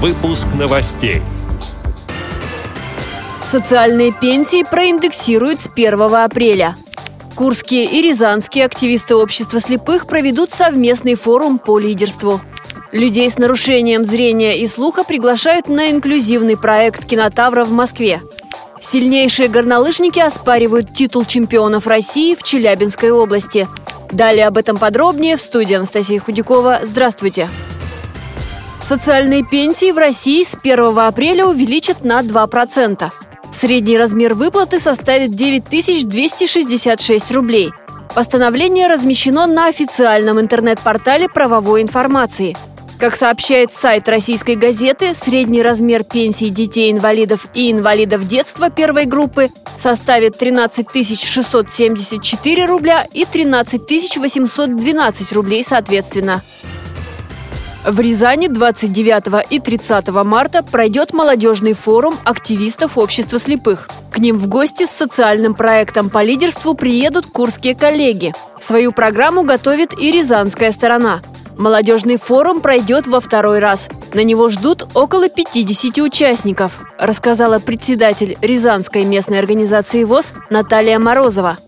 Выпуск новостей. Социальные пенсии проиндексируют с 1 апреля. Курские и рязанские активисты общества слепых проведут совместный форум по лидерству. Людей с нарушением зрения и слуха приглашают на инклюзивный проект «Кинотавра» в Москве. Сильнейшие горнолыжники оспаривают титул чемпионов России в Челябинской области. Далее об этом подробнее в студии Анастасия Худякова. Здравствуйте! Социальные пенсии в России с 1 апреля увеличат на 2%. Средний размер выплаты составит 9266 рублей. Постановление размещено на официальном интернет-портале правовой информации – как сообщает сайт российской газеты, средний размер пенсии детей-инвалидов и инвалидов детства первой группы составит 13 674 рубля и 13 812 рублей соответственно. В Рязани 29 и 30 марта пройдет молодежный форум активистов общества слепых. К ним в гости с социальным проектом по лидерству приедут курские коллеги. Свою программу готовит и рязанская сторона – Молодежный форум пройдет во второй раз. На него ждут около 50 участников, рассказала председатель Рязанской местной организации ВОЗ Наталья Морозова.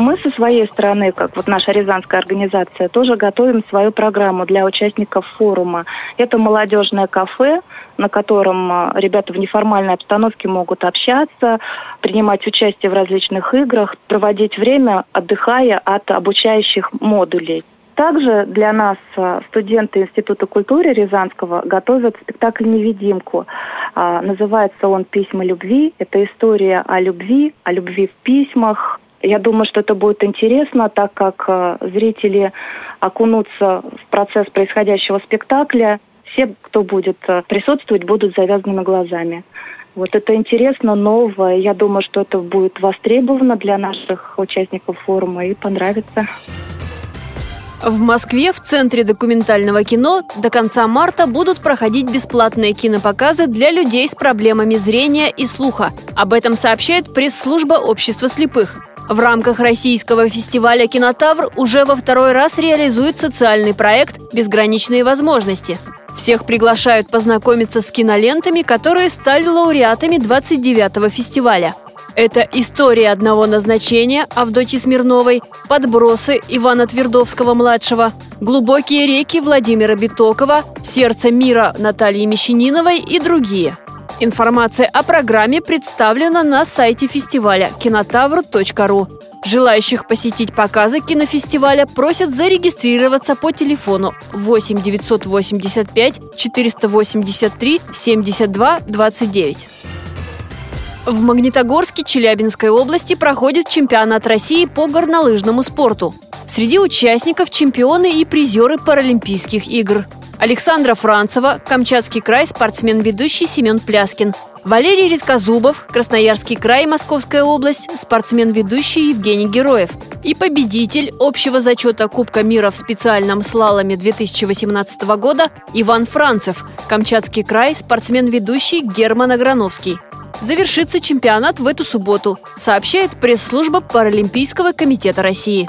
Мы со своей стороны, как вот наша Рязанская организация, тоже готовим свою программу для участников форума. Это молодежное кафе, на котором а, ребята в неформальной обстановке могут общаться, принимать участие в различных играх, проводить время, отдыхая от обучающих модулей. Также для нас а, студенты Института культуры Рязанского готовят спектакль «Невидимку». А, называется он «Письма любви». Это история о любви, о любви в письмах. Я думаю, что это будет интересно, так как а, зрители окунутся в процесс происходящего спектакля. Все, кто будет присутствовать, будут завязанными глазами. Вот это интересно, новое. Я думаю, что это будет востребовано для наших участников форума и понравится. В Москве в Центре документального кино до конца марта будут проходить бесплатные кинопоказы для людей с проблемами зрения и слуха. Об этом сообщает пресс-служба Общества слепых. В рамках российского фестиваля «Кинотавр» уже во второй раз реализует социальный проект «Безграничные возможности». Всех приглашают познакомиться с кинолентами, которые стали лауреатами 29-го фестиваля – это «История одного назначения» Авдотьи Смирновой, «Подбросы» Ивана Твердовского-младшего, «Глубокие реки» Владимира Битокова, «Сердце мира» Натальи Мещаниновой и другие. Информация о программе представлена на сайте фестиваля кинотавр.ру. Желающих посетить показы кинофестиваля просят зарегистрироваться по телефону 8 985 483 72 29. В Магнитогорске Челябинской области проходит чемпионат России по горнолыжному спорту. Среди участников чемпионы и призеры Паралимпийских игр. Александра Францева, Камчатский край, спортсмен-ведущий Семен Пляскин. Валерий Редкозубов, Красноярский край, Московская область, спортсмен-ведущий Евгений Героев. И победитель общего зачета Кубка мира в специальном слаломе 2018 года Иван Францев, Камчатский край, спортсмен-ведущий Герман Аграновский. Завершится чемпионат в эту субботу, сообщает пресс-служба Паралимпийского комитета России.